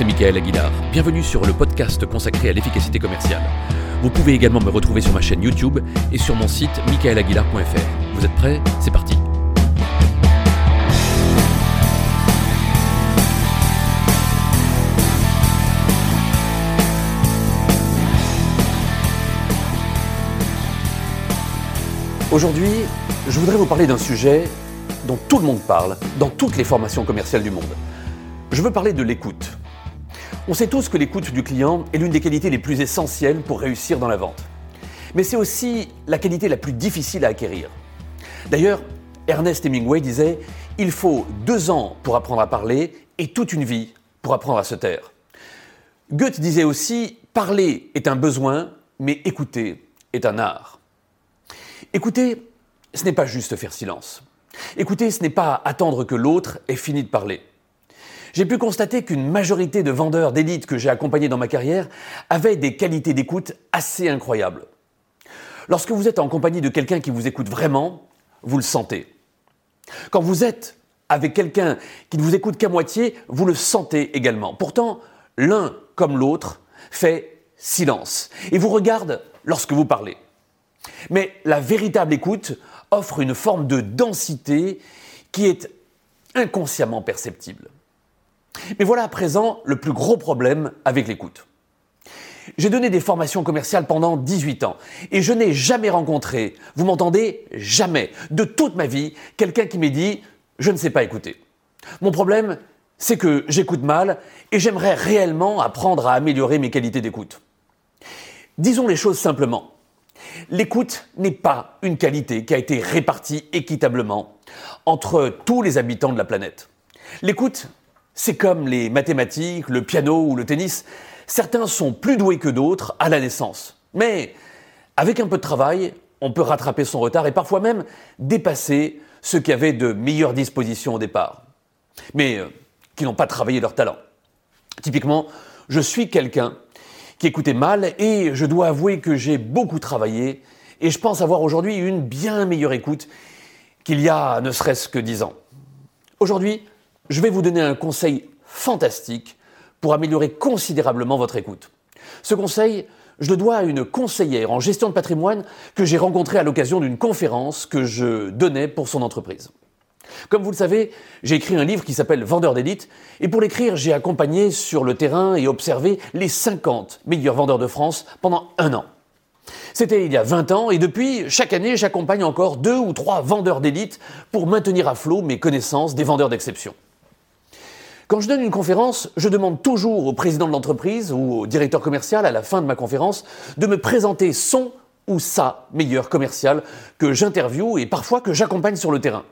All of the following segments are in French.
c'est Michael Aguilar. Bienvenue sur le podcast consacré à l'efficacité commerciale. Vous pouvez également me retrouver sur ma chaîne YouTube et sur mon site michaelaguilar.fr. Vous êtes prêts? C'est parti Aujourd'hui, je voudrais vous parler d'un sujet dont tout le monde parle dans toutes les formations commerciales du monde. Je veux parler de l'écoute. On sait tous que l'écoute du client est l'une des qualités les plus essentielles pour réussir dans la vente. Mais c'est aussi la qualité la plus difficile à acquérir. D'ailleurs, Ernest Hemingway disait Il faut deux ans pour apprendre à parler et toute une vie pour apprendre à se taire. Goethe disait aussi Parler est un besoin, mais écouter est un art. Écouter, ce n'est pas juste faire silence. Écouter, ce n'est pas attendre que l'autre ait fini de parler. J'ai pu constater qu'une majorité de vendeurs d'élite que j'ai accompagnés dans ma carrière avaient des qualités d'écoute assez incroyables. Lorsque vous êtes en compagnie de quelqu'un qui vous écoute vraiment, vous le sentez. Quand vous êtes avec quelqu'un qui ne vous écoute qu'à moitié, vous le sentez également. Pourtant, l'un comme l'autre fait silence et vous regarde lorsque vous parlez. Mais la véritable écoute offre une forme de densité qui est inconsciemment perceptible. Mais voilà à présent le plus gros problème avec l'écoute. J'ai donné des formations commerciales pendant 18 ans et je n'ai jamais rencontré, vous m'entendez, jamais, de toute ma vie, quelqu'un qui m'ait dit je ne sais pas écouter. Mon problème, c'est que j'écoute mal et j'aimerais réellement apprendre à améliorer mes qualités d'écoute. Disons les choses simplement. L'écoute n'est pas une qualité qui a été répartie équitablement entre tous les habitants de la planète. L'écoute, c'est comme les mathématiques, le piano ou le tennis. Certains sont plus doués que d'autres à la naissance. Mais avec un peu de travail, on peut rattraper son retard et parfois même dépasser ceux qui avaient de meilleures dispositions au départ, mais euh, qui n'ont pas travaillé leur talent. Typiquement, je suis quelqu'un qui écoutait mal et je dois avouer que j'ai beaucoup travaillé et je pense avoir aujourd'hui une bien meilleure écoute qu'il y a ne serait-ce que dix ans. Aujourd'hui, je vais vous donner un conseil fantastique pour améliorer considérablement votre écoute. Ce conseil, je le dois à une conseillère en gestion de patrimoine que j'ai rencontrée à l'occasion d'une conférence que je donnais pour son entreprise. Comme vous le savez, j'ai écrit un livre qui s'appelle Vendeur d'élite, et pour l'écrire, j'ai accompagné sur le terrain et observé les 50 meilleurs vendeurs de France pendant un an. C'était il y a 20 ans, et depuis, chaque année, j'accompagne encore deux ou trois vendeurs d'élite pour maintenir à flot mes connaissances des vendeurs d'exception. Quand je donne une conférence, je demande toujours au président de l'entreprise ou au directeur commercial à la fin de ma conférence de me présenter son ou sa meilleure commerciale que j'interviewe et parfois que j'accompagne sur le terrain.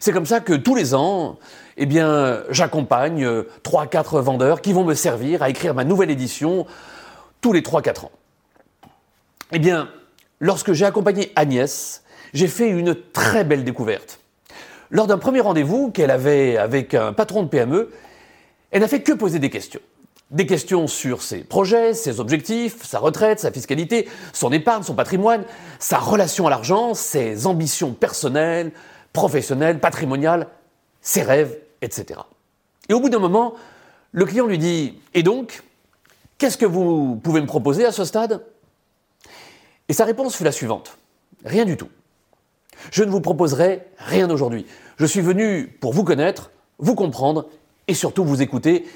C'est comme ça que tous les ans, eh bien, j'accompagne 3-4 euh, vendeurs qui vont me servir à écrire ma nouvelle édition tous les 3-4 ans. Eh bien, lorsque j'ai accompagné Agnès, j'ai fait une très belle découverte. Lors d'un premier rendez-vous qu'elle avait avec un patron de PME, elle n'a fait que poser des questions. Des questions sur ses projets, ses objectifs, sa retraite, sa fiscalité, son épargne, son patrimoine, sa relation à l'argent, ses ambitions personnelles, professionnel, patrimonial, ses rêves, etc. Et au bout d'un moment, le client lui dit Et donc, qu'est-ce que vous pouvez me proposer à ce stade? Et sa réponse fut la suivante Rien du tout. Je ne vous proposerai rien aujourd'hui. Je suis venu pour vous connaître, vous comprendre et surtout vous écouter.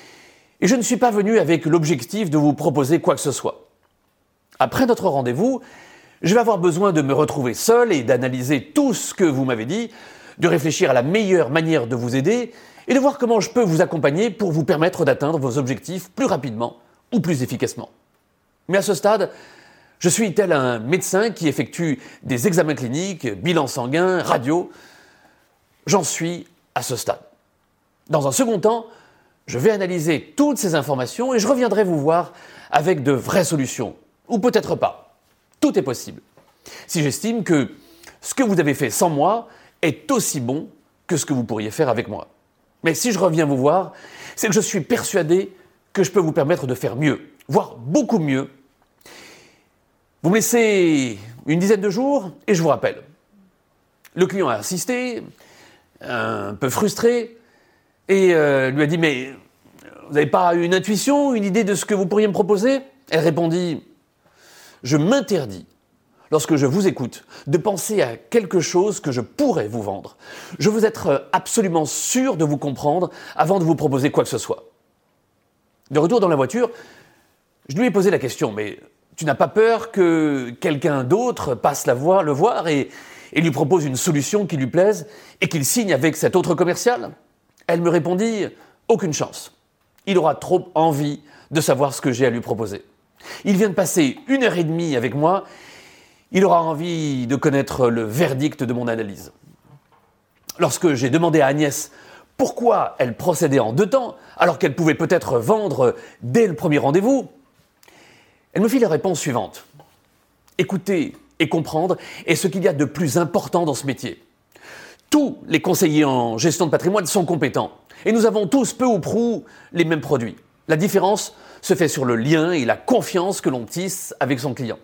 Et je ne suis pas venu avec l'objectif de vous proposer quoi que ce soit. Après notre rendez-vous, je vais avoir besoin de me retrouver seul et d'analyser tout ce que vous m'avez dit, de réfléchir à la meilleure manière de vous aider et de voir comment je peux vous accompagner pour vous permettre d'atteindre vos objectifs plus rapidement ou plus efficacement. Mais à ce stade, je suis tel un médecin qui effectue des examens cliniques, bilan sanguin, radio. J'en suis à ce stade. Dans un second temps, je vais analyser toutes ces informations et je reviendrai vous voir avec de vraies solutions. Ou peut-être pas. Tout est possible. Si j'estime que ce que vous avez fait sans moi est aussi bon que ce que vous pourriez faire avec moi. Mais si je reviens vous voir, c'est que je suis persuadé que je peux vous permettre de faire mieux, voire beaucoup mieux. Vous me laissez une dizaine de jours et je vous rappelle. Le client a insisté, un peu frustré, et euh, lui a dit Mais Vous n'avez pas une intuition, une idée de ce que vous pourriez me proposer? Elle répondit Je m'interdis, lorsque je vous écoute, de penser à quelque chose que je pourrais vous vendre. Je veux être absolument sûr de vous comprendre avant de vous proposer quoi que ce soit. De retour dans la voiture, je lui ai posé la question, mais tu n'as pas peur que quelqu'un d'autre passe la voie, le voir et, et lui propose une solution qui lui plaise et qu'il signe avec cet autre commercial? Elle me répondit Aucune chance. Il aura trop envie de savoir ce que j'ai à lui proposer. Il vient de passer une heure et demie avec moi. Il aura envie de connaître le verdict de mon analyse. Lorsque j'ai demandé à Agnès pourquoi elle procédait en deux temps, alors qu'elle pouvait peut-être vendre dès le premier rendez-vous, elle me fit la réponse suivante. Écouter et comprendre est ce qu'il y a de plus important dans ce métier. Tous les conseillers en gestion de patrimoine sont compétents et nous avons tous peu ou prou les mêmes produits. La différence se fait sur le lien et la confiance que l'on tisse avec son client.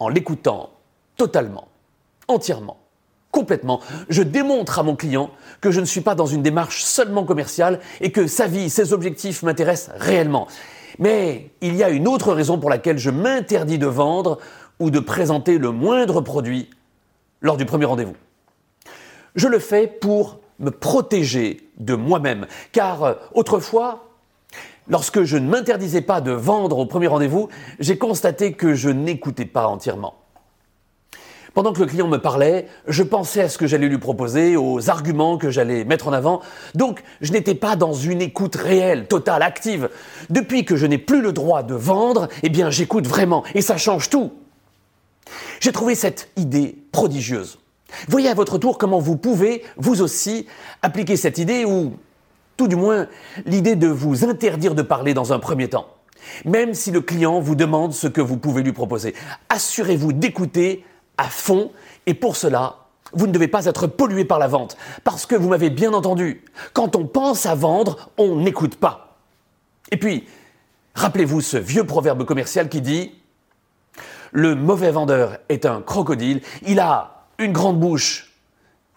En l'écoutant totalement, entièrement, complètement, je démontre à mon client que je ne suis pas dans une démarche seulement commerciale et que sa vie, ses objectifs m'intéressent réellement. Mais il y a une autre raison pour laquelle je m'interdis de vendre ou de présenter le moindre produit lors du premier rendez-vous. Je le fais pour me protéger de moi-même, car euh, autrefois, lorsque je ne m'interdisais pas de vendre au premier rendez-vous, j'ai constaté que je n'écoutais pas entièrement. Pendant que le client me parlait, je pensais à ce que j'allais lui proposer, aux arguments que j'allais mettre en avant. Donc, je n'étais pas dans une écoute réelle, totale, active. Depuis que je n'ai plus le droit de vendre, eh bien, j'écoute vraiment. Et ça change tout. J'ai trouvé cette idée prodigieuse. Voyez à votre tour comment vous pouvez, vous aussi, appliquer cette idée ou, tout du moins, l'idée de vous interdire de parler dans un premier temps. Même si le client vous demande ce que vous pouvez lui proposer. Assurez-vous d'écouter à fond et pour cela, vous ne devez pas être pollué par la vente. Parce que vous m'avez bien entendu, quand on pense à vendre, on n'écoute pas. Et puis, rappelez-vous ce vieux proverbe commercial qui dit Le mauvais vendeur est un crocodile, il a une grande bouche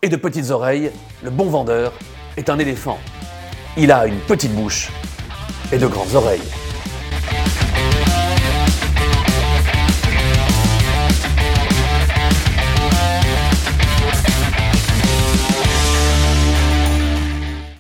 et de petites oreilles. Le bon vendeur est un éléphant. Il a une petite bouche et de grandes oreilles.